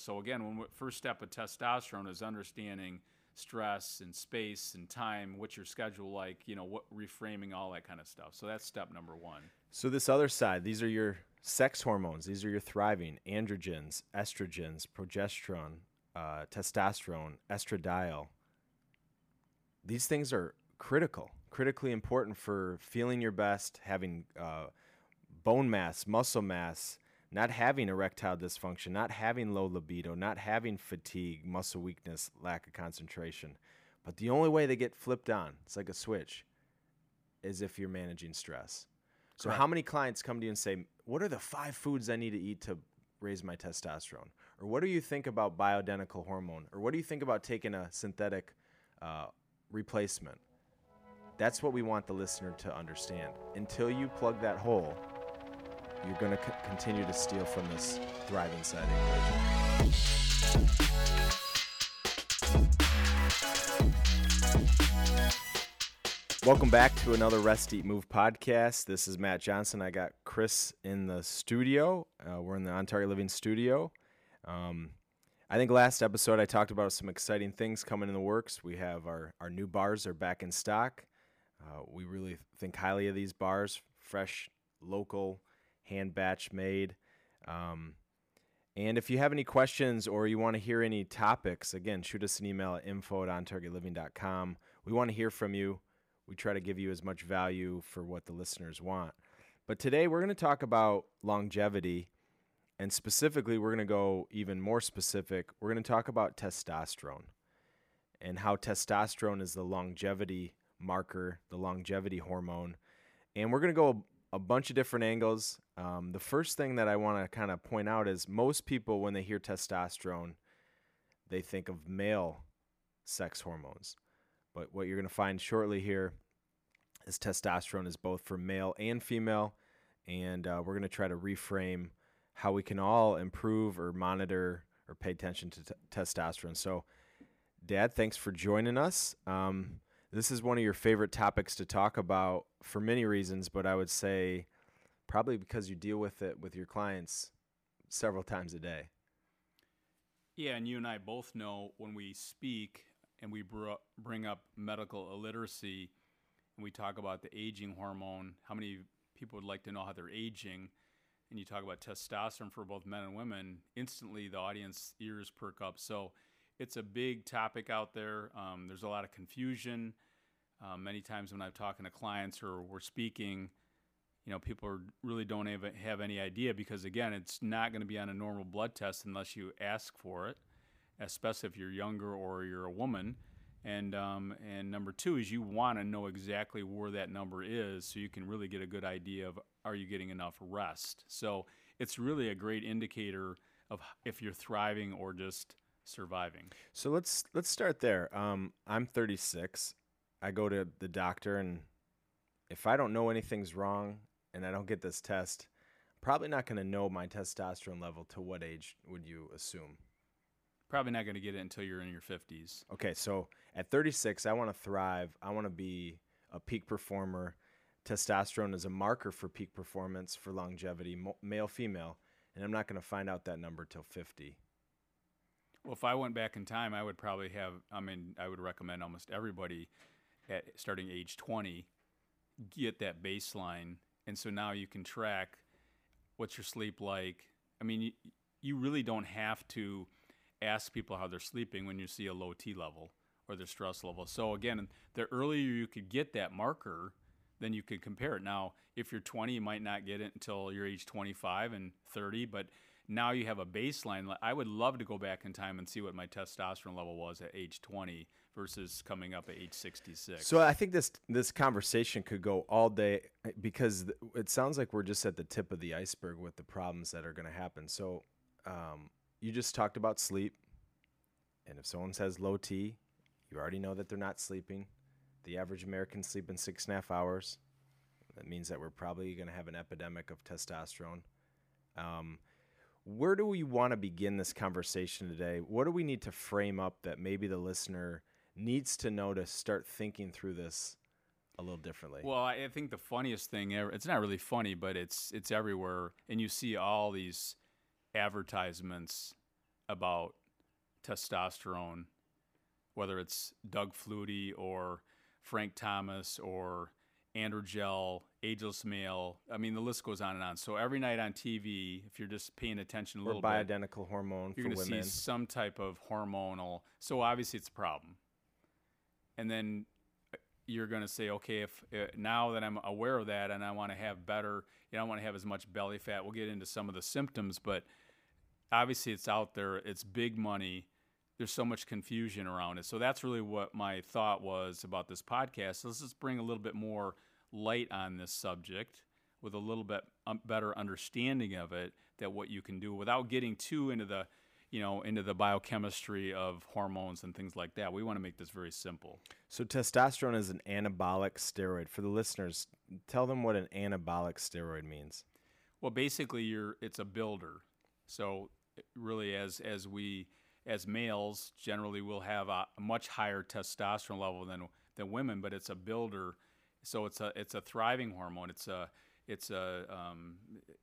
So again, when first step of testosterone is understanding stress and space and time, what's your schedule like, you know, what reframing all that kind of stuff. So that's step number one. So this other side, these are your sex hormones. These are your thriving androgens, estrogens, progesterone, uh, testosterone, estradiol. These things are critical, critically important for feeling your best, having uh, bone mass, muscle mass, not having erectile dysfunction, not having low libido, not having fatigue, muscle weakness, lack of concentration. But the only way they get flipped on, it's like a switch, is if you're managing stress. So, Correct. how many clients come to you and say, What are the five foods I need to eat to raise my testosterone? Or what do you think about bioidentical hormone? Or what do you think about taking a synthetic uh, replacement? That's what we want the listener to understand. Until you plug that hole, you're going to c- continue to steal from this thriving side equation. Welcome back to another Rest Eat Move podcast. This is Matt Johnson. I got Chris in the studio. Uh, we're in the On Target Living studio. Um, I think last episode I talked about some exciting things coming in the works. We have our, our new bars are back in stock. Uh, we really think highly of these bars, fresh, local, hand batch made. Um, and if you have any questions or you want to hear any topics, again, shoot us an email at info at ontargetliving.com. We want to hear from you. We try to give you as much value for what the listeners want. But today we're going to talk about longevity. And specifically, we're going to go even more specific. We're going to talk about testosterone and how testosterone is the longevity marker, the longevity hormone. And we're going to go a bunch of different angles. Um, the first thing that I want to kind of point out is most people, when they hear testosterone, they think of male sex hormones. But what you're going to find shortly here is testosterone is both for male and female. And uh, we're going to try to reframe how we can all improve or monitor or pay attention to t- testosterone. So, Dad, thanks for joining us. Um, this is one of your favorite topics to talk about for many reasons, but I would say probably because you deal with it with your clients several times a day. Yeah, and you and I both know when we speak and we br- bring up medical illiteracy and we talk about the aging hormone, how many people would like to know how they're aging, and you talk about testosterone for both men and women, instantly the audience ears perk up. So it's a big topic out there. Um, there's a lot of confusion. Um, many times when I'm talking to clients or we're speaking, you know, people are, really don't have, have any idea because, again, it's not going to be on a normal blood test unless you ask for it, especially if you're younger or you're a woman. And um, and number two is you want to know exactly where that number is so you can really get a good idea of are you getting enough rest. So it's really a great indicator of if you're thriving or just surviving. So let's let's start there. Um, I'm 36. I go to the doctor, and if I don't know anything's wrong and I don't get this test, I'm probably not going to know my testosterone level. To what age would you assume? Probably not going to get it until you're in your 50s. Okay, so at 36, I want to thrive. I want to be a peak performer. Testosterone is a marker for peak performance for longevity, male, female, and I'm not going to find out that number till 50. Well, if I went back in time, I would probably have. I mean, I would recommend almost everybody at starting age 20 get that baseline, and so now you can track what's your sleep like. I mean, you, you really don't have to ask people how they're sleeping when you see a low T level or their stress level. So again, the earlier you could get that marker, then you could compare it. Now, if you're 20, you might not get it until you're age 25 and 30, but now you have a baseline. I would love to go back in time and see what my testosterone level was at age 20 versus coming up at age 66. So I think this this conversation could go all day because it sounds like we're just at the tip of the iceberg with the problems that are going to happen. So um, you just talked about sleep, and if someone says low T, you already know that they're not sleeping. The average American sleeping six and a half hours. That means that we're probably going to have an epidemic of testosterone. Um, where do we want to begin this conversation today? What do we need to frame up that maybe the listener needs to know to start thinking through this a little differently? Well, I think the funniest thing ever, it's not really funny, but it's it's everywhere and you see all these advertisements about testosterone, whether it's Doug Flutie or Frank Thomas or androgel, ageless male. I mean, the list goes on and on. So every night on TV, if you're just paying attention a Or little bit, bioidentical hormone you're going to see some type of hormonal. So obviously, it's a problem. And then uh, you're going to say, okay, if uh, now that I'm aware of that and I want to have better, you know, I want to have as much belly fat. We'll get into some of the symptoms, but obviously, it's out there. It's big money. There's so much confusion around it. So that's really what my thought was about this podcast. So Let's just bring a little bit more light on this subject with a little bit um, better understanding of it that what you can do without getting too into the you know into the biochemistry of hormones and things like that we want to make this very simple So testosterone is an anabolic steroid. For the listeners, tell them what an anabolic steroid means. well basically you're it's a builder so really as as we as males generally will have a, a much higher testosterone level than than women but it's a builder so it's a it's a thriving hormone it's a it's a um,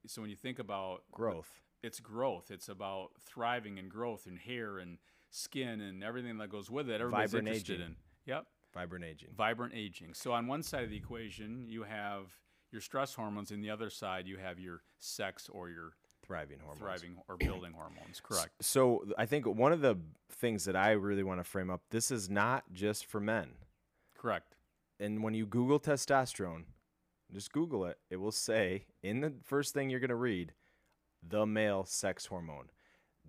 so when you think about Growth. it's growth. It's about thriving and growth and hair and skin and everything that goes with it. Everybody's Vibrant interested aging. in. Yep, Vibrant aging. vibrant aging. So on one side of the equation, you have your stress hormones, and the other side, you have your sex or your Thriving hormones. thriving or building hormones. Correct. So I think one of the things that I really want to frame up, this is not just for men. Correct. And when you Google testosterone, just Google it, it will say in the first thing you're going to read, the male sex hormone.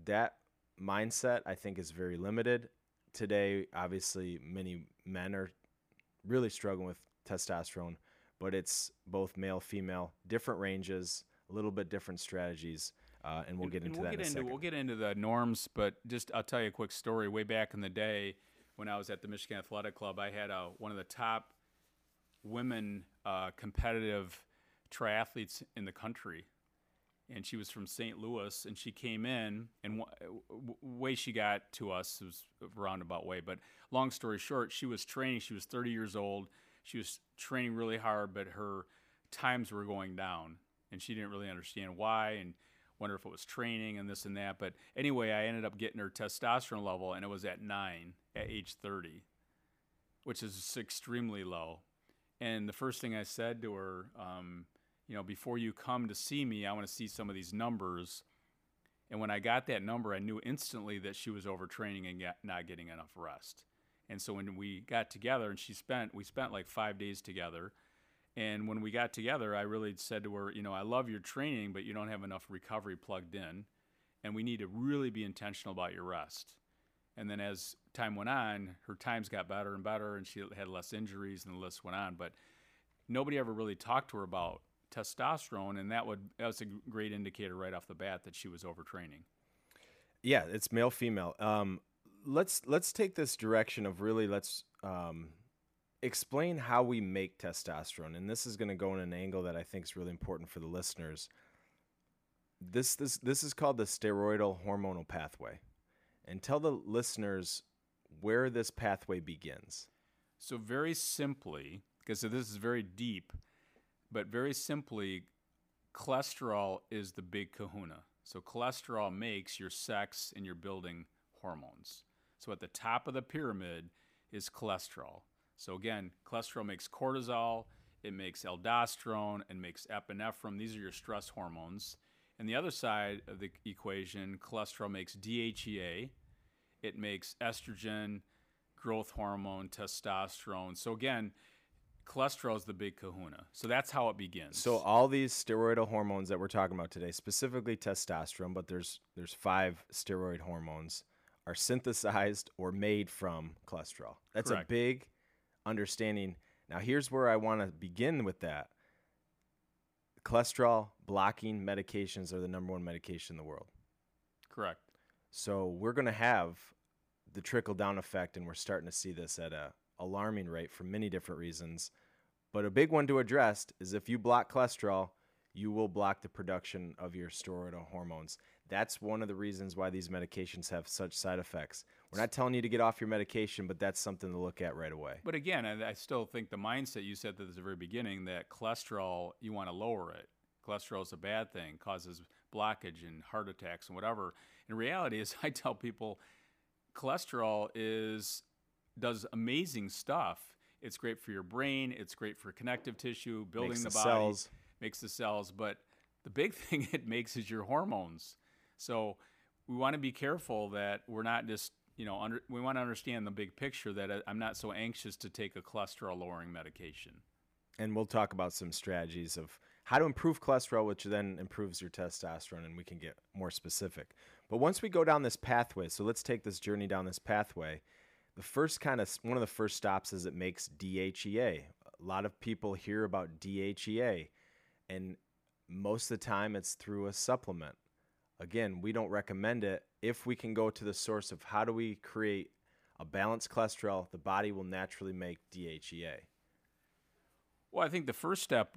That mindset, I think, is very limited. Today, obviously, many men are really struggling with testosterone, but it's both male, female, different ranges, a little bit different strategies. Uh, and we'll get and into we'll that get in into. We'll get into the norms, but just I'll tell you a quick story. Way back in the day, when I was at the Michigan Athletic Club, I had a, one of the top women uh, competitive triathletes in the country, and she was from St. Louis, and she came in, and w- way she got to us was a roundabout way. But long story short, she was training. She was 30 years old. She was training really hard, but her times were going down, and she didn't really understand why, and wonder if it was training and this and that. But anyway, I ended up getting her testosterone level, and it was at nine at age 30, which is extremely low. And the first thing I said to her, um, you know, before you come to see me, I want to see some of these numbers. And when I got that number, I knew instantly that she was overtraining and get, not getting enough rest. And so when we got together, and she spent, we spent like five days together. And when we got together, I really said to her, you know, I love your training, but you don't have enough recovery plugged in. And we need to really be intentional about your rest. And then as time went on, her times got better and better, and she had less injuries, and the list went on. But nobody ever really talked to her about testosterone, and that would that was a great indicator right off the bat that she was overtraining. Yeah, it's male female. Um, let's let's take this direction of really let's um, explain how we make testosterone, and this is going to go in an angle that I think is really important for the listeners. This this this is called the steroidal hormonal pathway, and tell the listeners where this pathway begins. So very simply, because this is very deep, but very simply, cholesterol is the big kahuna. So cholesterol makes your sex and your building hormones. So at the top of the pyramid is cholesterol. So again, cholesterol makes cortisol, it makes aldosterone, and makes epinephrine. These are your stress hormones. And the other side of the equation, cholesterol makes DHEA, it makes estrogen, growth hormone, testosterone. So again, cholesterol is the big kahuna. So that's how it begins. So all these steroidal hormones that we're talking about today, specifically testosterone, but there's there's five steroid hormones, are synthesized or made from cholesterol. That's Correct. a big understanding. Now here's where I want to begin with that. Cholesterol blocking medications are the number one medication in the world. correct. So we're going to have the trickle down effect, and we're starting to see this at a alarming rate for many different reasons. But a big one to address is if you block cholesterol, you will block the production of your steroidal hormones. That's one of the reasons why these medications have such side effects. We're not telling you to get off your medication, but that's something to look at right away. But again, I, I still think the mindset you said at the very beginning that cholesterol, you want to lower it. Cholesterol is a bad thing, causes blockage and heart attacks and whatever. In reality, is I tell people, cholesterol is does amazing stuff. It's great for your brain. It's great for connective tissue, building Makes the, the body, cells. makes the cells. But the big thing it makes is your hormones. So we want to be careful that we're not just you know under, we want to understand the big picture that uh, I'm not so anxious to take a cholesterol lowering medication. and we'll talk about some strategies of how to improve cholesterol, which then improves your testosterone, and we can get more specific. But once we go down this pathway, so let's take this journey down this pathway. The first kind of one of the first stops is it makes DHEA. A lot of people hear about DHEA, and most of the time it's through a supplement. Again, we don't recommend it. If we can go to the source of how do we create a balanced cholesterol, the body will naturally make DHEA. Well, I think the first step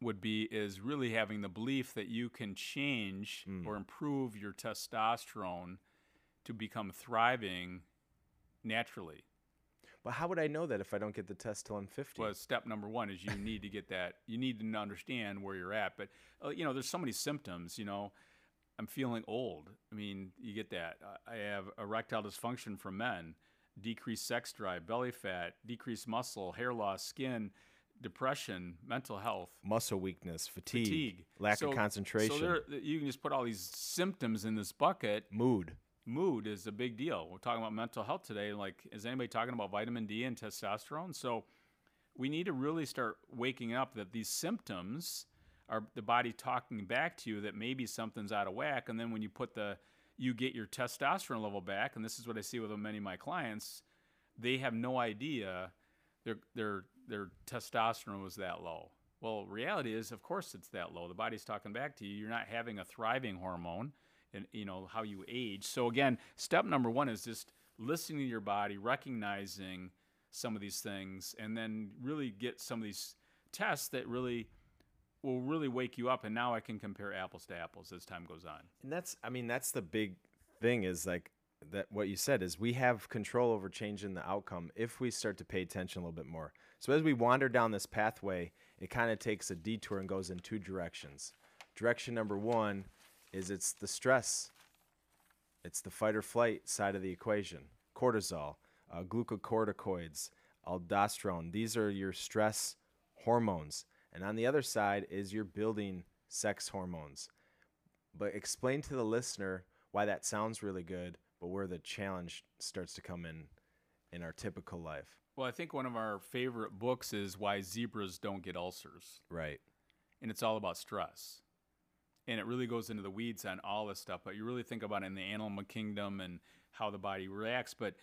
would be is really having the belief that you can change or improve your testosterone to become thriving naturally. But how would I know that if I don't get the test till I'm 50? Well, step number one is you need to get that. You need to understand where you're at. But uh, you know, there's so many symptoms. You know, I'm feeling old. I mean, you get that. I have erectile dysfunction for men, decreased sex drive, belly fat, decreased muscle, hair loss, skin, depression, mental health. Muscle weakness, fatigue, fatigue, lack So- of concentration, So there, you can just put all these symptoms in this bucket. mood. Mood is a big deal. We're talking about mental health today. Like, is anybody talking about vitamin D and testosterone? So, we need to really start waking up that these symptoms are the body talking back to you that maybe something's out of whack. And then when you put the, you get your testosterone level back, and this is what I see with many of my clients, they have no idea their their their testosterone was that low. Well, reality is, of course, it's that low. The body's talking back to you. You're not having a thriving hormone, and you know how you age. So again, step number one is just listening to your body, recognizing some of these things, and then really get some of these tests that really will really wake you up. And now I can compare apples to apples as time goes on. And that's, I mean, that's the big thing is like that what you said is we have control over changing the outcome if we start to pay attention a little bit more. So as we wander down this pathway, it kind of takes a detour and goes in two directions. Direction number one is it's the stress, it's the fight or flight side of the equation. Cortisol, uh, glucocorticoids, aldosterone. These are your stress hormones. And on the other side is your building sex hormones. But explain to the listener why that sounds really good, but where the challenge starts to come in in our typical life. Well, I think one of our favorite books is Why Zebras Don't Get Ulcers. Right. and it's all about stress. And it really goes into the weeds on all this stuff, but you really think about it in the animal kingdom and how the body reacts. But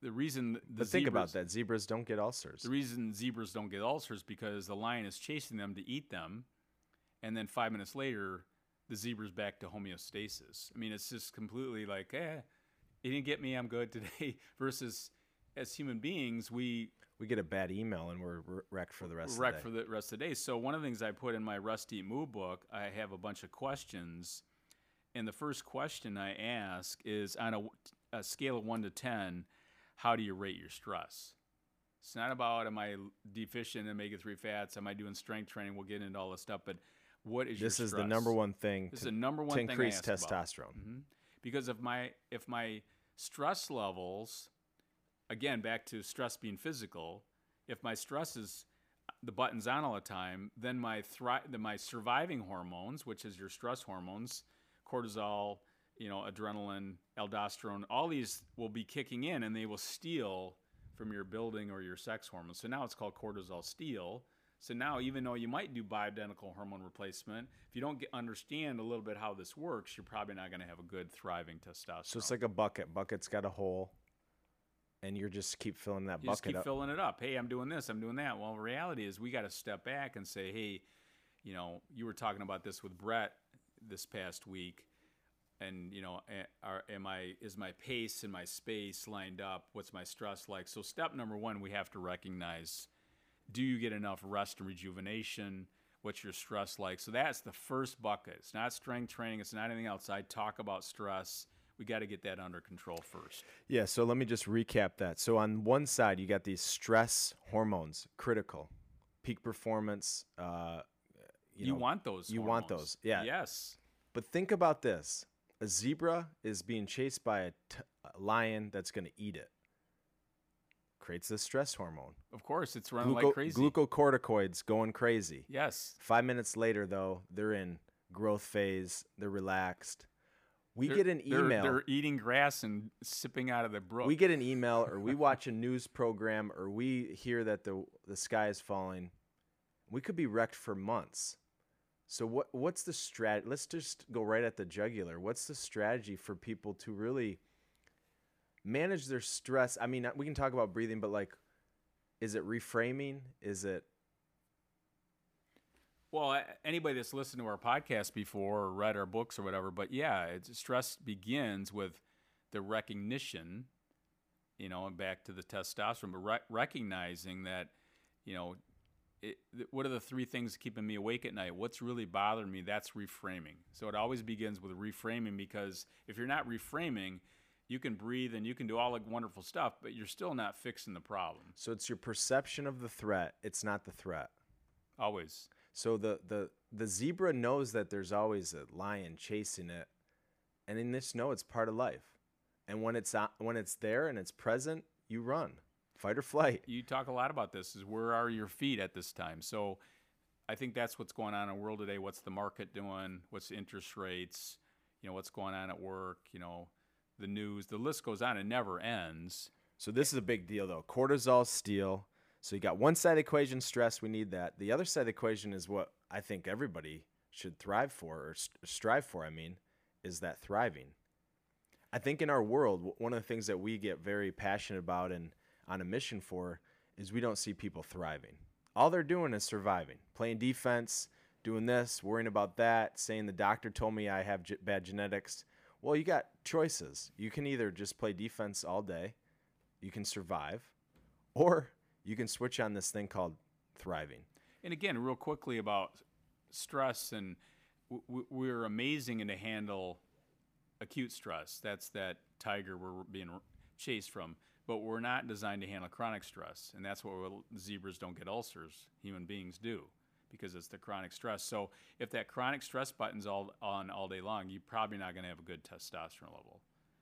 the reason the But think about that. Zebras don't get ulcers. The reason zebras don't get ulcers because the lion is chasing them to eat them, and then five minutes later, the zebra's back to homeostasis. I mean, it's just completely like, eh, he didn't get me, I'm good today. Versus, as human beings, we We get a bad email and we're wrecked for the rest wrecked of for the day. the rest of the day. So one of the things I put in my Rest Eat Move book, I have a bunch of questions, and the first question I ask is on a, a scale of one to ten, how do you rate your stress? It's not about am I deficient in omega three fats? Am I doing strength training? We'll get into all this stuff, but what is this is the number one thing This is the number one to increase testosterone. Mhm. Because if my if my stress levels, again back to stress being physical, if my stress is uh, the buttons on all the time, then my thri- then my surviving hormones, which is your stress hormones, cortisol, you know, adrenaline, aldosterone, all these will be kicking in and they will steal from your building or your sex hormones. So now it's called cortisol steal. So now, even though you might do bioidentical hormone replacement, if you don't get, understand a little bit how this works, you're probably not going to have a good thriving testosterone. So it's like a bucket. Bucket's got a hole, and you're just keep filling that you just bucket keep up. filling it up. Hey, I'm doing this. I'm doing that. Well, reality is we got to step back and say, hey, you know, you were talking about this with Brett this past week, and you know, are, am I is my pace and my space lined up? What's my stress like? So step number one, we have to recognize: do you get enough rest and rejuvenation? What's your stress like? So that's the first bucket. It's not strength training. It's not anything else. I talk about stress. We got to get that under control first. Yeah, so let me just recap that. So on one side, you got these stress hormones, critical, peak performance. Uh, you, You, know, want those. you want those, yeah. Yes. But think about this a zebra is being chased by a, t- a lion that's going to eat it. Creates this stress hormone. Of course, it's running Gluco- like crazy. Glucocorticoids going crazy. yes. Five minutes later, though, they're in growth phase. They're relaxed. We They're- get an they're- email. They're, eating grass and sipping out of the brook. we get an email, or we watch a news program, or we hear that the the sky is falling. We could be wrecked for months. So what what's the strat? Let's just go right at the jugular. What's the strategy for people to really manage their stress? I mean, we can talk about breathing, but like, is it reframing? Is it Well, anybody that's listened to our podcast before or read our books or whatever, but yeah, it's, stress begins with the recognition, you know, and back to the testosterone, but re- recognizing that, you know, it, what are the three things keeping me awake at night? What's really bothering me? That's reframing. So it always begins with reframing because if you're not reframing, you can breathe and you can do all the wonderful stuff, but you're still not fixing the problem. so? It's your perception of the threat. It's not the threat. Always. So the the the zebra knows that there's always a lion chasing it, and in this know it's part of life. And when it's when it's there and it's present, you run, fight or flight. you talk a lot about this is where are your feet at this time so i think that's what's going on in the world today what's the market doing what's interest rates you know what's going on at work you know the news the list goes on it never ends So this is a big deal though. Cortisol, steal. So you got one side of the equation, stress. We need that. The other side of the equation is what I think everybody should thrive for or st- strive for. I mean, is that thriving. I think in our world, one of the things that we get very passionate about and on a mission for is we don't see people thriving. All they're doing is surviving, playing defense, doing this, worrying about that, saying the doctor told me I have bad genetics. Well, you got choices. You can either just play defense all day, you can survive, or you can switch on this thing called thriving. and again real quickly about stress and we're amazing in to handle acute stress. That's that tiger we're being chased from. But we're not designed to handle chronic stress and that's what zebras don't get ulcers human beings do because it's the chronic stress. So if that chronic stress button's all on all day long you're probably not going to have a good testosterone level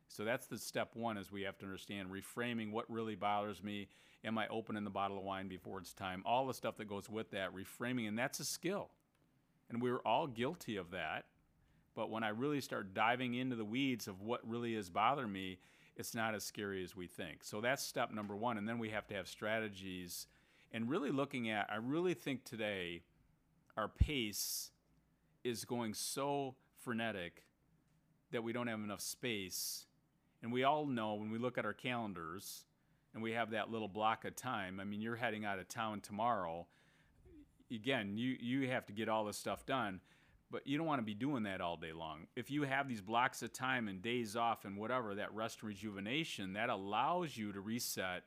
so that's the step one is we have to understand reframing what really bothers me am i opening the bottle of wine before it's time all the stuff that goes with that reframing and that's a skill and we're all guilty of that but when I really start diving into the weeds of what really is bothering me, it's not as scary as we think. So that's step number one. And then we have to have strategies and really looking at, I really think today our pace is going so frenetic that we don't have enough space. And we all know when we look at our calendars and we have that little block of time, I mean, you're heading out of town tomorrow. Again, you, you have to get all this stuff done but you don't want to be doing that all day long. If you have these blocks of time and days off and whatever, that rest and rejuvenation, that allows you to reset.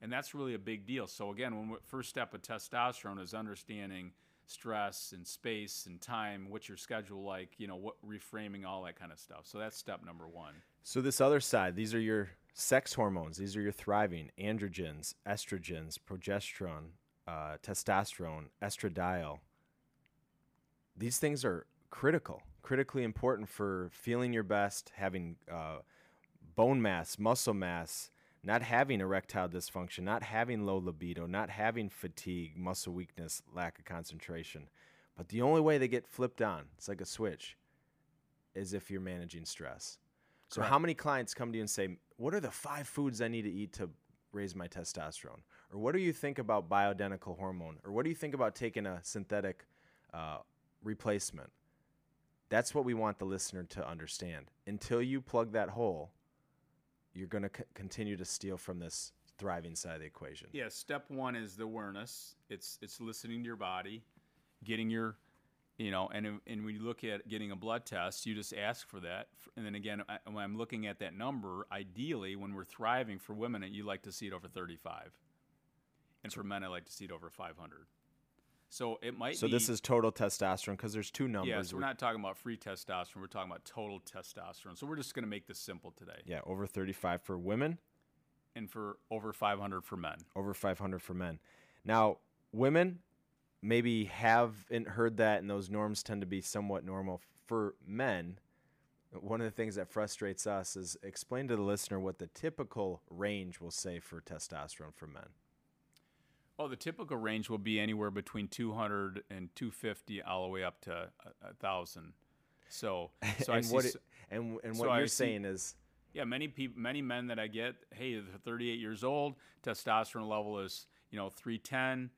And that's really a big deal. So, again, when first step of testosterone is understanding stress and space and time, what's your schedule like, you know, what reframing, all that kind of stuff. So, that's step number one. So this other side, these are your sex hormones. These are your thriving androgens, estrogens, progesterone, uh, testosterone, estradiol. These things are critical, critically important for feeling your best, having uh, bone mass, muscle mass, not having erectile dysfunction, not having low libido, not having fatigue, muscle weakness, lack of concentration. But the only way they get flipped on, it's like a switch, is if you're managing stress. So, Correct. how many clients come to you and say, What are the five foods I need to eat to raise my testosterone? Or what do you think about bioidentical hormone? Or what do you think about taking a synthetic uh, replacement? That's what we want the listener to understand. Until you plug that hole, you're going to c- continue to steal from this thriving side of the equation. Yeah, step one is the awareness. It's it's listening to your body, getting your, you know, and and when you look at getting a blood test, you just ask for that. And then again, I, when I'm looking at that number, ideally, when we're thriving for women, you like to see it over 35, and for men, I like to see it over 500. So it might. So be, this is total testosterone because there's two numbers. yeah. So we're not talking about free testosterone. We're talking about total testosterone. So we're just going to make this simple today, yeah, over 35 for women, and for over 500 for men. over 500 for men. Now, women maybe haven't heard that, and those norms tend to be somewhat normal. for men, one of the things that frustrates us is explain to the listener what the typical range will say for testosterone for men. Oh, the typical range will be anywhere between 200 and 250, all the way up to a, thousand. So, so I and see, what s- it, and and what I you're see- saying is yeah, many people, many men that I get, hey, they're 38 years old, testosterone level is you know 310,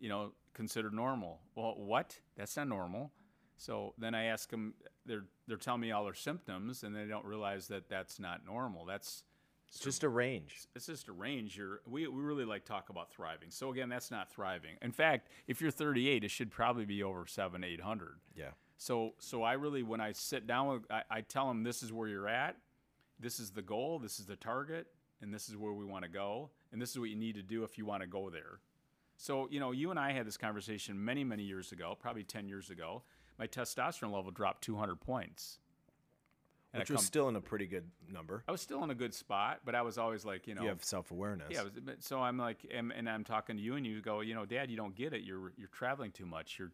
you know, considered normal. Well, what? That's not normal. So then I ask them, they're they're telling me all their symptoms, and they don't realize that that's not normal. That's it's just a range. it's just a range. You're, we, we really like talk about thriving. So again, that's not thriving. In fact, if you're 38, it should probably be over seven, 800. Yeah. So, so I really, when I sit down with, I, I tell them this is where you're at, this is the goal, this is the target, and this is where we want to go, and this is what you need to do if you want to go there. So, you know, you and I had this conversation many, many years ago, probably 10 years ago. My testosterone level dropped 200 points. And I Which was come- still in a pretty good number. I was still in a good spot, but I was always like, you know, You have self awareness. yeah, was, so I'm like, and, and I'm talking to you, and you go, you know, Dad, you don't get it. You're you're traveling too much. You're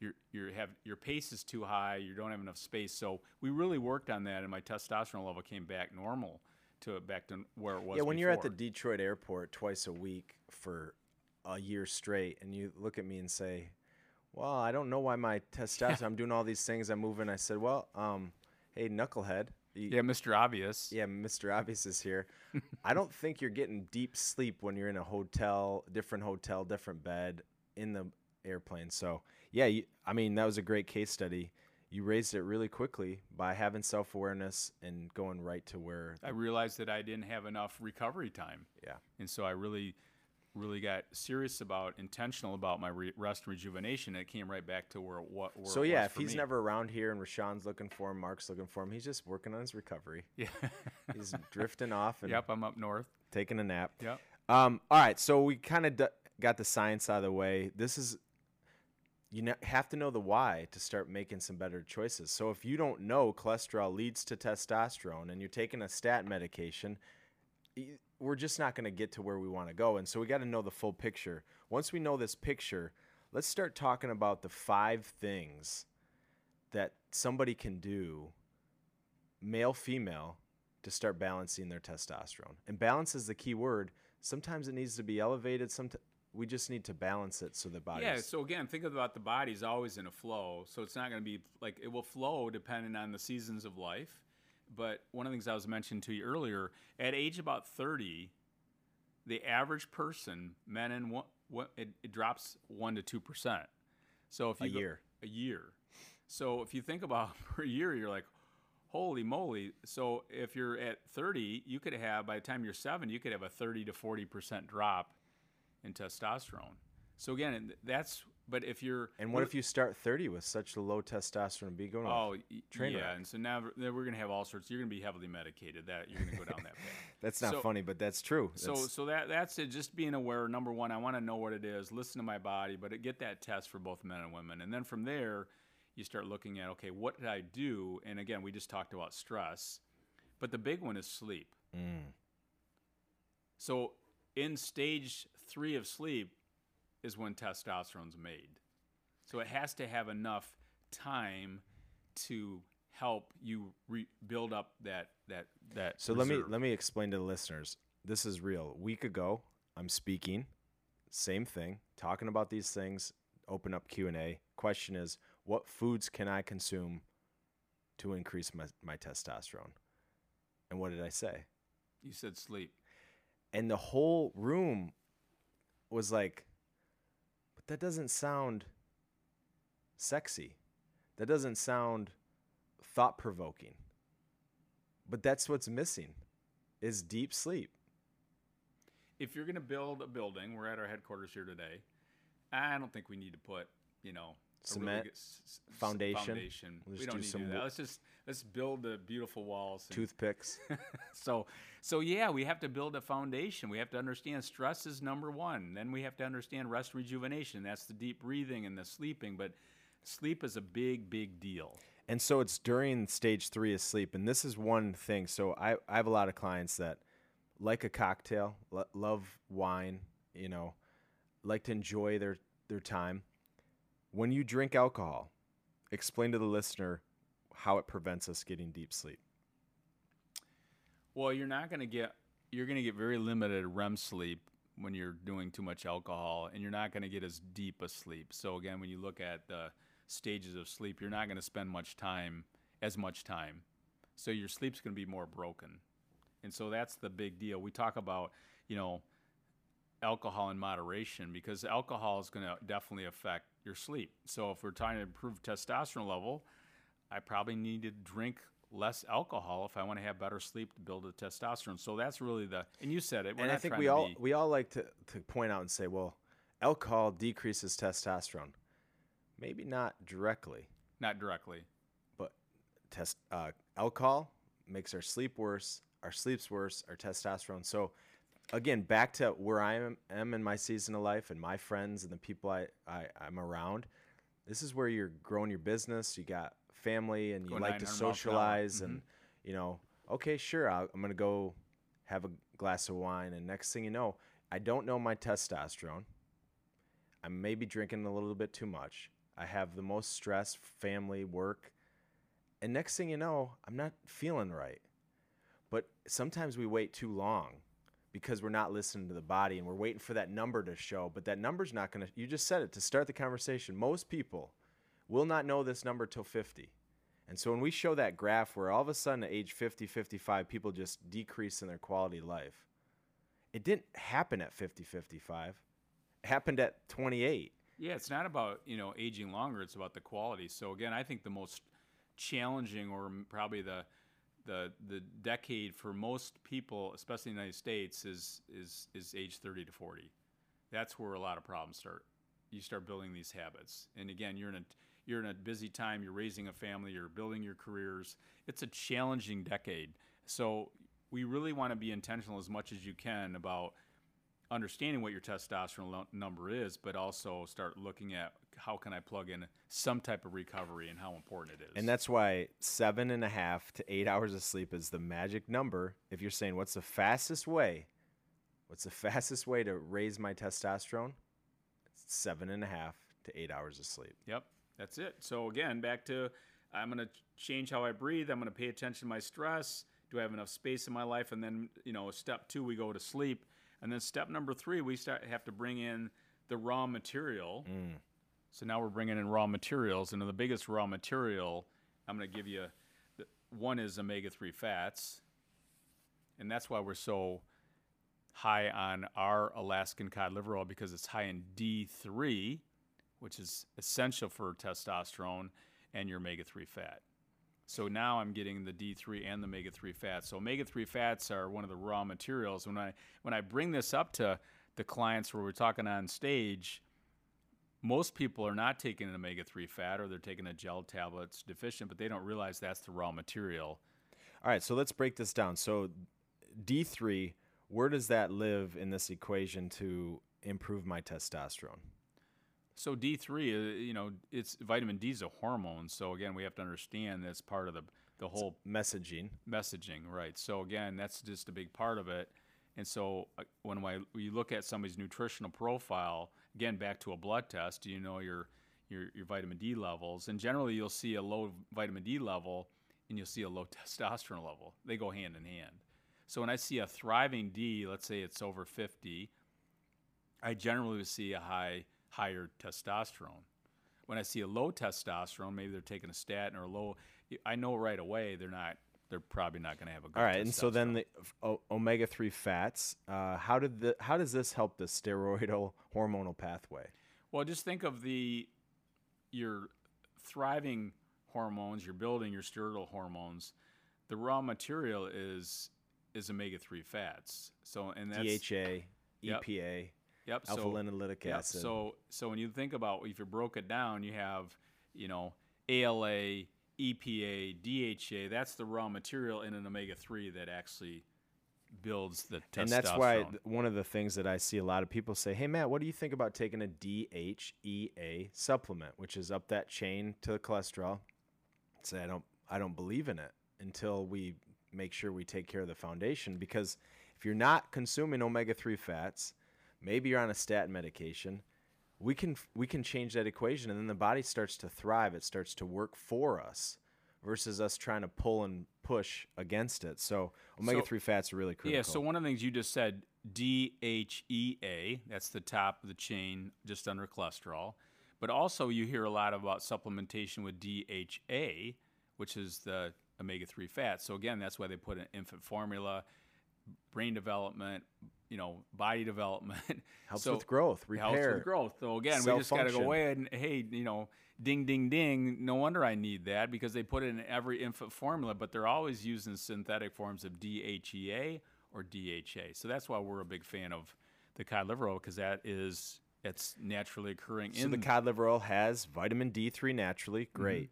you're you have your pace is too high. You don't have enough space. So we really worked on that, and my testosterone level came back normal to back to where it was. Yeah, when you're at the. Detroit airport twice a week for a year straight, and you look at me and say, "Well, I don't know why my testosterone. I'm doing all these things. I'm moving." I said, "Well, um, hey, knucklehead." you- yeah, Mr. Obvious. yeah, Mr. Obvious is here. I don't think you're getting deep sleep when you're in a hotel, different hotel, different bed in the airplane. So, yeah, you, I mean, that was a great case study. You raised it really quickly by having self awareness and going right to where, I realized that I didn't have enough recovery time. yeah. And so I really, really got serious about, intentional about my re- rest and rejuvenation. And it came right back to where what. where So yeah, if he's me. never around here and Rashawn's looking for him, Mark's looking for him, he's just working on his recovery. yeah, He's drifting off and yep, I'm up north. taking a nap. Yep. Um, all right, so we kind of d- got the science out of the way. This is you have to know the why to start making some better choices. So if you don't know cholesterol leads to testosterone and you're taking a statin medication, we're just not going to get to where we want to go. And so we got to know the full picture. Once we know this picture, let's start talking about the five things that somebody can do, male, female, to start balancing their testosterone. And balance is the key word. Sometimes it needs to be elevated. Sometimes we just need to balance it so the body. Yeah. So again, think about the body's always in a flow. So it's not going to be like it will flow depending on the seasons of life. But one of the things I was mentioning to you earlier, at age about 30, the average person, men and wo- wo- it, it drops one to two percent. So if A you go- year. a year. So if you think about per year, you're like, holy moly. So if you're at 30, you could have by the time you're seven, you could have a 30 to 40 percent drop in testosterone. So again, that's but if you're And what if you start 30 with such a low testosterone? Be going. oh train yeah, wreck. and so now then we're gonna have all sorts. You're gonna be heavily medicated. That you're gonna go down that path. that's not so- funny, but that's true. So That's- so that that's it. Just being aware. Number one, I want to know what it is. Listen to my body, but get that test for both men and women, and then from there, you start looking at okay, what did I do? And again, we just talked about stress, but the big one is sleep. Mm. So in stage three of sleep is when testosterone's made. So it has to have enough time to help you re- build up that that that. So let me let me explain to the listeners. This is real. A week ago, I'm speaking, same thing, talking about these things. Open up Q and A. Question is, what foods can I consume to increase my, my testosterone? And what did I say? You said sleep. And the whole room was like, that doesn't sound sexy. That doesn't sound thought provoking. But that's what's missing is deep sleep. if you're going to build a building, we're at our headquarters here today. I don't think we need to put, you know, really Cement, good s- s- s- foundation. foundation. We'll We don't do need to do that. Let's just let's build the beautiful walls. and- Toothpicks. so so yeah, we have to build a foundation. We have to understand stress is number one. Then we have to understand rest rejuvenation. That's the deep breathing and the sleeping. But sleep is a big big deal. And so it's during stage three of sleep. And this is one thing. So I, I have a lot of clients that like a cocktail, lo- love wine, you know, like to enjoy their, their time. When you drink alcohol, explain to the listener how it prevents us getting deep sleep. Well, you're not going to get you're going to get very limited REM sleep when you're doing too much alcohol, and you're not going to get as deep a sleep. So again, when you look at the stages of sleep, you're not going to spend much time as much time. So your sleep's going to be more broken. And so that's the big deal. We talk about, you know, alcohol in moderation because alcohol is going to definitely affect your sleep. So if we're trying to improve testosterone level, I probably need to drink less alcohol if I want to have better sleep to build the testosterone. So that's really the and you said it. and I think we all be, we all like to, to point out and say, well, alcohol decreases testosterone. Maybe not directly. Not directly. But test uh, alcohol makes our sleep worse. Our sleep's worse. Our testosterone. So again, back to where I am, am in my season of life and my friends and the people I, I I'm around. This is where you're growing your business. You got family and you like to socialize and mm-hmm. you know okay sure i am gonna go have a glass of wine and next thing you know i don't know my testosterone i'm maybe drinking a little bit too much i have the most stress family work and next thing you know i'm not feeling right but sometimes we wait too long because we're not listening to the body and we're waiting for that number to show but that number's not going to you just said it to start the conversation most people will not know this number till 50. And so when we show that graph where all of a sudden at age 50, 55, people just decrease in their quality of life, it didn't happen at 50, 55. It happened at 28. Yeah, it's not about, you know, aging longer, it's about the quality. So again, I think the most challenging or probably the the the decade for most people, especially in the United States, is is is age 30 to 40. That's where a lot of problems start. You start building these habits. And again, you're in a you're in a busy time, you're raising a family, you're building your careers. It's a challenging decade. So we really want to be intentional as much as you can about understanding what your testosterone number is, but also start looking at how can I plug in some type of recovery and how important it is. And that's why seven and a half to eight hours of sleep is the magic number. If you're saying what's the fastest way, what's the fastest way to raise my testosterone? It's seven and a half to eight hours of sleep. Yep. That's it. So again, back to I'm going to change how I breathe. I'm going to pay attention to my stress. Do I have enough space in my life? And then, you know, step two, we go to sleep. And then step number three, we start have to bring in the raw material. Mm. So now we're bringing in raw materials, and the biggest raw material I'm going to give you one is omega three fats, and that's why we're so high on our Alaskan cod liver oil because it's high in D3, which is essential for testosterone and your omega 3 fat. So now I'm getting the D3 and the omega 3 fats. So omega 3 fats are one of the raw materials. When I when I bring this up to the clients where we're talking on stage, most people are not taking an omega 3 fat or they're taking a gel tablets deficient, but they don't realize that's the raw material. All right, so let's break this down. So D3, where does that live in this equation to improve my testosterone? So D three, uh, you know, it's vitamin D is a hormone. So again, we have to understand that's part of the the whole it's messaging. Messaging, right? So again, that's just a big part of it. And so uh, when we look at somebody's nutritional profile, again, back to a blood test, you know your your your vitamin D levels? And generally, you'll see a low vitamin D level, and you'll see a low testosterone level. They go hand in hand. So when I see a thriving D, let's say it's over 50, I generally see a high higher testosterone. When I see a low testosterone, maybe they're taking a statin or a low, I know right away they're not. They're probably not going to have a good. All right, and so then the o- omega three fats. Uh, how did the how does this help the steroidal hormonal pathway? Well, just think of the your thriving hormones. You're building your steroidal hormones. The raw material is is omega three fats. So and that's DHA, EPA. Yep. Alpha so, linoleic yep, acid. So so when you think about if you broke it down, you have you know ALA, EPA, DHA. That's the raw material in an omega three that actually builds the testosterone. And that's why one of the things that I see a lot of people say, "Hey Matt, what do you think about taking a DHEA supplement, which is up that chain to the cholesterol?" I say I don't I don't believe in it until we make sure we take care of the foundation because if you're not consuming omega 3 fats, maybe you're on a statin medication we can we can change that equation and then the body starts to thrive it starts to work for us versus us trying to pull and push against it. So omega three fats are really critical. Yeah. So one of the things you just said, DHEA, that's the top of the chain, just under cholesterol. But also, you hear a lot about supplementation with DHA, which is the omega 3 fat. So, again, that's why they put an infant formula, brain development, you know, body development. helps so, with growth, repair. Helps with growth. So, again, we just got to go away and, hey, you know, ding, ding, ding. No wonder I need that because they put it in every infant formula, but they're always using synthetic forms of DHEA or DHA. So, that's why we're a big fan of the cod liver oil because that is it's naturally occurring so in the cod liver oil has vitamin D3 naturally, great. Mm-hmm.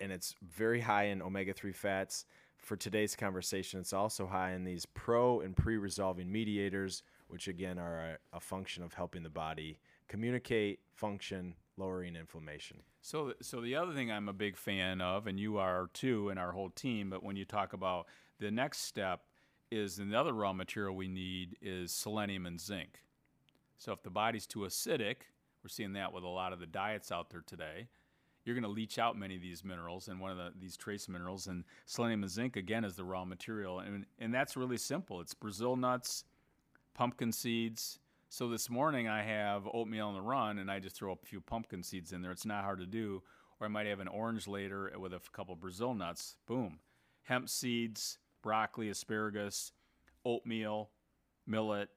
And it's very high in omega 3 fats. For today's conversation, it's also high in these pro and pre resolving mediators, which again are a, a, function of helping the body communicate, function, lowering inflammation. So, so the other thing I'm a big fan of, and you are too, and our whole team, but when you talk about the next step, is another raw material we need is selenium and zinc. So if the body's too acidic, we're seeing that with a lot of the diets out there today. You're going to leach out many of these minerals and one of the, these trace minerals. And selenium and zinc, again, is the raw material. And, and that's really simple it's Brazil nuts, pumpkin seeds. So this morning I have oatmeal on the run and I just throw a few pumpkin seeds in there. It's not hard to do. Or I might have an orange later with a couple Brazil nuts. Boom. Hemp seeds, broccoli, asparagus, oatmeal, millet,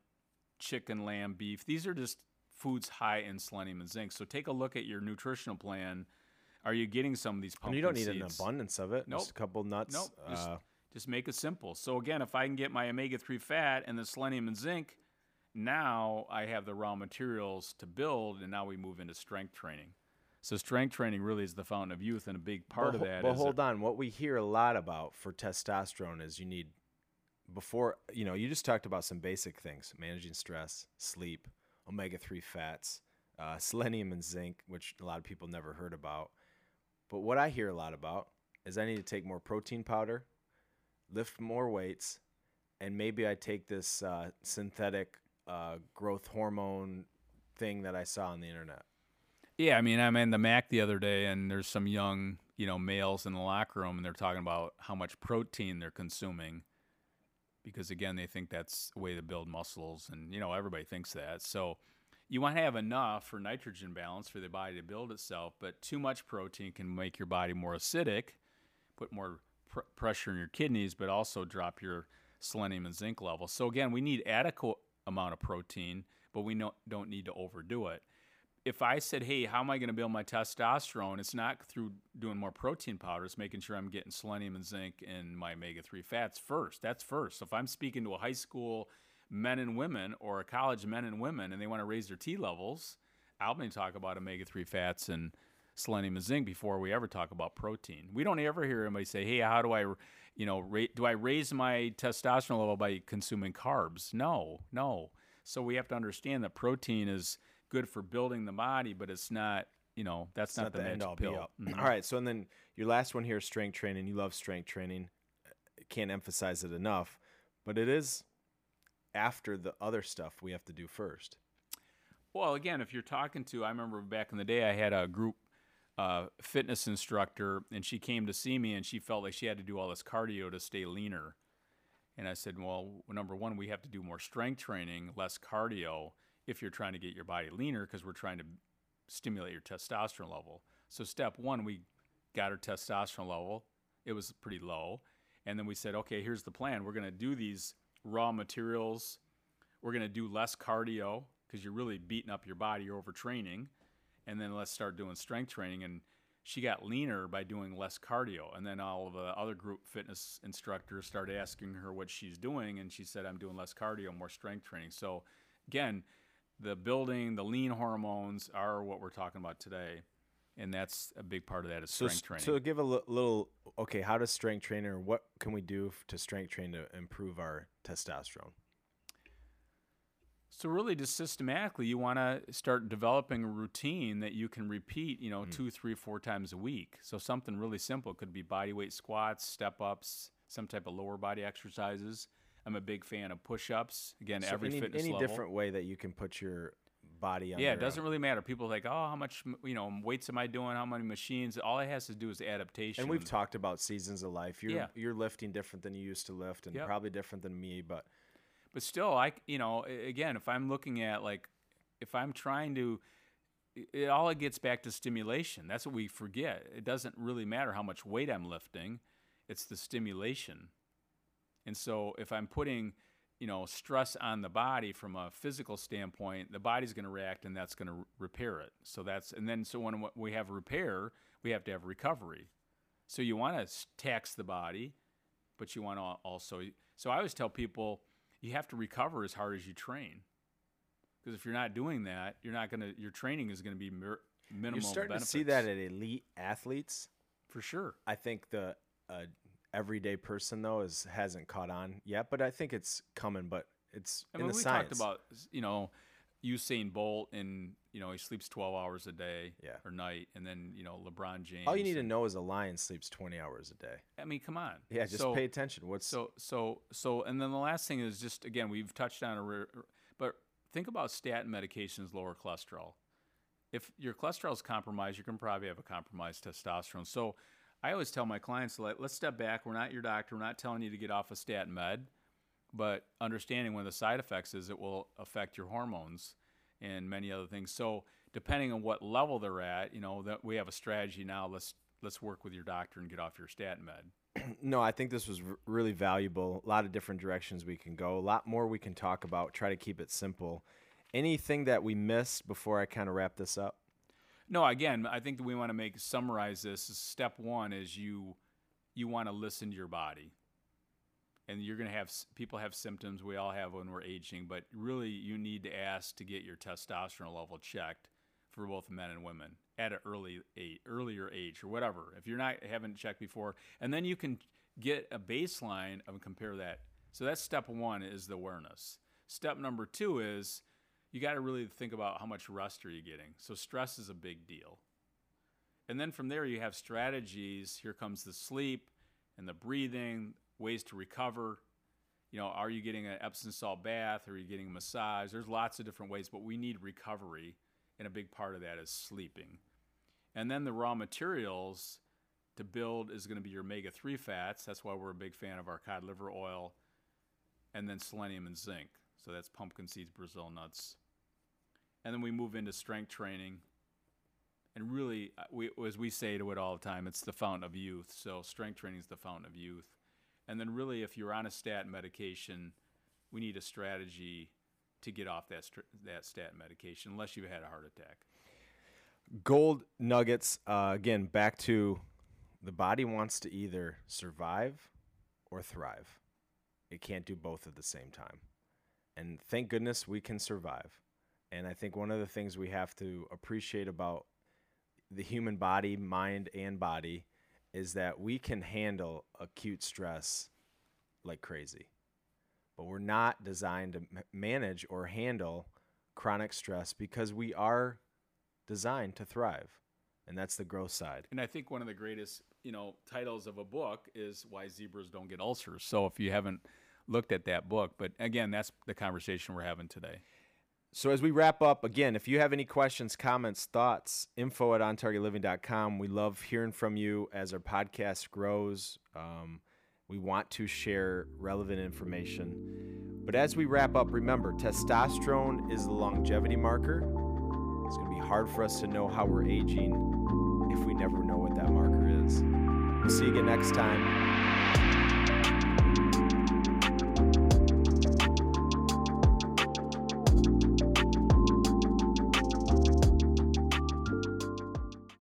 chicken, lamb, beef. These are just foods high in selenium and zinc. So take a look at your nutritional plan. Are you getting some of these pumpkin and you don't need seeds? an abundance of it. Nope. Just a couple nuts. Nope. Just, uh, just make it simple. So again, if I can get my omega-3 fat and the selenium and zinc, now I have the raw materials to build, and now we move into strength training. So strength training really is the fountain of youth, and a big part but, of that. But hold on, what we hear a lot about for testosterone is you need before you know you just talked about some basic things managing stress sleep omega-3 fats uh, selenium and zinc which a lot of people never heard about but what i hear a lot about is i need to take more protein powder lift more weights and maybe i take this uh, synthetic uh, growth hormone thing that i saw on the internet. Yeah i mean i'm in the mac the other day and there's some young you know males in the locker room and they're talking about how much protein they're consuming because again they think that's a way to build muscles and you know everybody thinks that. So you want to have enough for nitrogen balance for the body to build itself but too much protein can make your body more acidic put more pr- pressure in your kidneys but also drop your selenium and zinc levels so again we need adequate amount of protein but we no, don't need to overdo it if I said, hey, how am I going to build my testosterone? It's not through doing more protein powders, making sure I'm getting selenium and zinc and my omega 3 fats first. That's first. So if I'm speaking to a high school men and women or a college men and women and they want to raise their T levels, I'll be talk about omega 3 fats and selenium and zinc before we ever talk about protein. We don't ever hear anybody say, hey, how do I, you know, ra- do I raise my testosterone level by consuming carbs? No, no. So we have to understand that protein is good for building the body, but it's not. You know, that's it's not, not the, the end magic all pill. be all. Mhm. All right, so and then your last one here is strength training. You love strength training. Can't emphasize it enough, but it is after the other stuff we have to do first. Well, again, if you're talking to, I remember back in the day, I had a group uh, fitness instructor, and she came to see me, and she felt like she had to do all this cardio to stay leaner. And I said, well, number one, we have to do more strength training, less cardio, if you're trying to get your body leaner, because we're trying to stimulate your testosterone level. So, step one, we got our testosterone level. It was pretty low. And then we said, okay, here's the plan. We're going to do these raw materials. We're going to do less cardio because you're really beating up your body, you're overtraining. And then let's start doing strength training. And she got leaner by doing less cardio. And then all of the other group fitness instructors started asking her what she's doing. And she said, I'm doing less cardio, more strength training. So, again, the building, the lean hormones are what we're talking about today. And that's a big part of that is strength s- training. so give a little. Okay, how does strength training, or what can we do to strength train to improve our testosterone? So really, just systematically, you want to start developing a routine that you can repeat, you know, mm. two, three, four times a week. So something really simple could be body weight squats, step ups, some type of lower body exercises. I'm a big fan of push ups. Again, So every any, fitness any level. different way that you can put your body. Yeah, it doesn't really matter. People like, oh, how much you know weights am I doing? How many machines? All it has to do is adaptation. And we've talked about seasons of life. You're Yeah. you're lifting different than you used to lift, and Yep. probably different than me. But but still I you know again if i'm looking at like if i'm trying to it all it gets back to stimulation that's what we forget it doesn't really matter how much weight i'm lifting it's the stimulation and so if i'm putting you know stress on the body from a physical standpoint the body's going to react and that's going to repair it so that's and then so when we have repair we have to have recovery so you want to tax the body but you want to also so i always tell people you have to recover as hard as you train because if you're not doing that you're not going to your training is going to be mir- minimal you're starting benefits. to see that at elite athletes. for sure I think the uh, everyday person though is hasn't caught on yet, but I think it's coming. But it's I in mean, the we science. talked about you know Usain Bolt and you know he sleeps 12 hours a day Yeah. or night and then you know LeBron James All you need to know is a lion sleeps 20 hours a day. I mean come on Yeah, just So- pay attention. What's So so so and then the last thing is just again we've touched on a re- but think about statin medications lower cholesterol. If your cholesterol is compromised, you can probably have a compromised testosterone. So I always tell my clients let, let's step back. We're not your doctor. We're not telling you to get off a statin med, but understanding one of the side effects is it will affect your hormones and many other things. So depending on what level they're at, you know, that we have a strategy now. Let's let's work with your doctor and get off your statin med. no, I think this was r- really valuable. A lot of different directions we can go. A lot more we can talk about. Try to keep it simple. Anything that we missed before I kind of wrap this up? No, again, I think that we want to make summarize this. Step one is you you want to listen to your body, and you're going to have people have symptoms. We all have when we're aging, but really you need to ask to get your testosterone level checked for both men and women at an early age, earlier age or whatever. If you're not haven't checked before, and then you can get a baseline and compare that. So that's step one is the awareness. Step number two is you got to really think about how much rest are you getting. So stress is a big deal. And then from there you have strategies. Here comes the sleep and the breathing, ways to recover. You know, are you getting an Epsom salt bath? Are you getting a massage? There's lots of different ways, but we need recovery, and a big part of that is sleeping. And then the raw materials to build is going to be your omega 3 fats. That's why we're a big fan of our cod liver oil, and then selenium and zinc. So that's pumpkin seeds, Brazil nuts. And then we move into strength training. And really, uh, we, as we say to it all the time, it's the fountain of youth. So strength training is the fountain of youth. And then really, if you're on a statin medication, we need a strategy to get off that that statin medication, unless you've had a heart attack. Gold nuggets. Uh, again, back to the body wants to either survive or thrive. It can't do both at the same time. And thank goodness we can survive. And I think one of the things we have to appreciate about the human body, mind, and body is that we can handle acute stress like crazy. But we're not designed to manage or handle chronic stress because we are designed to thrive. And that's the growth side. And I think one of the greatest, you know, titles of a book is Why Zebras Don't Get Ulcers. So if you haven't looked at that book, but again, that's the conversation we're having today. So as we wrap up, again, if you have any questions, comments, thoughts, info at ontargetliving.com. We love hearing from you as our podcast grows. Um, we want to share relevant information. But as we wrap up, remember testosterone is the longevity marker. It's going to be hard for us to know how we're aging if we never know what that marker is. We'll see you again next time.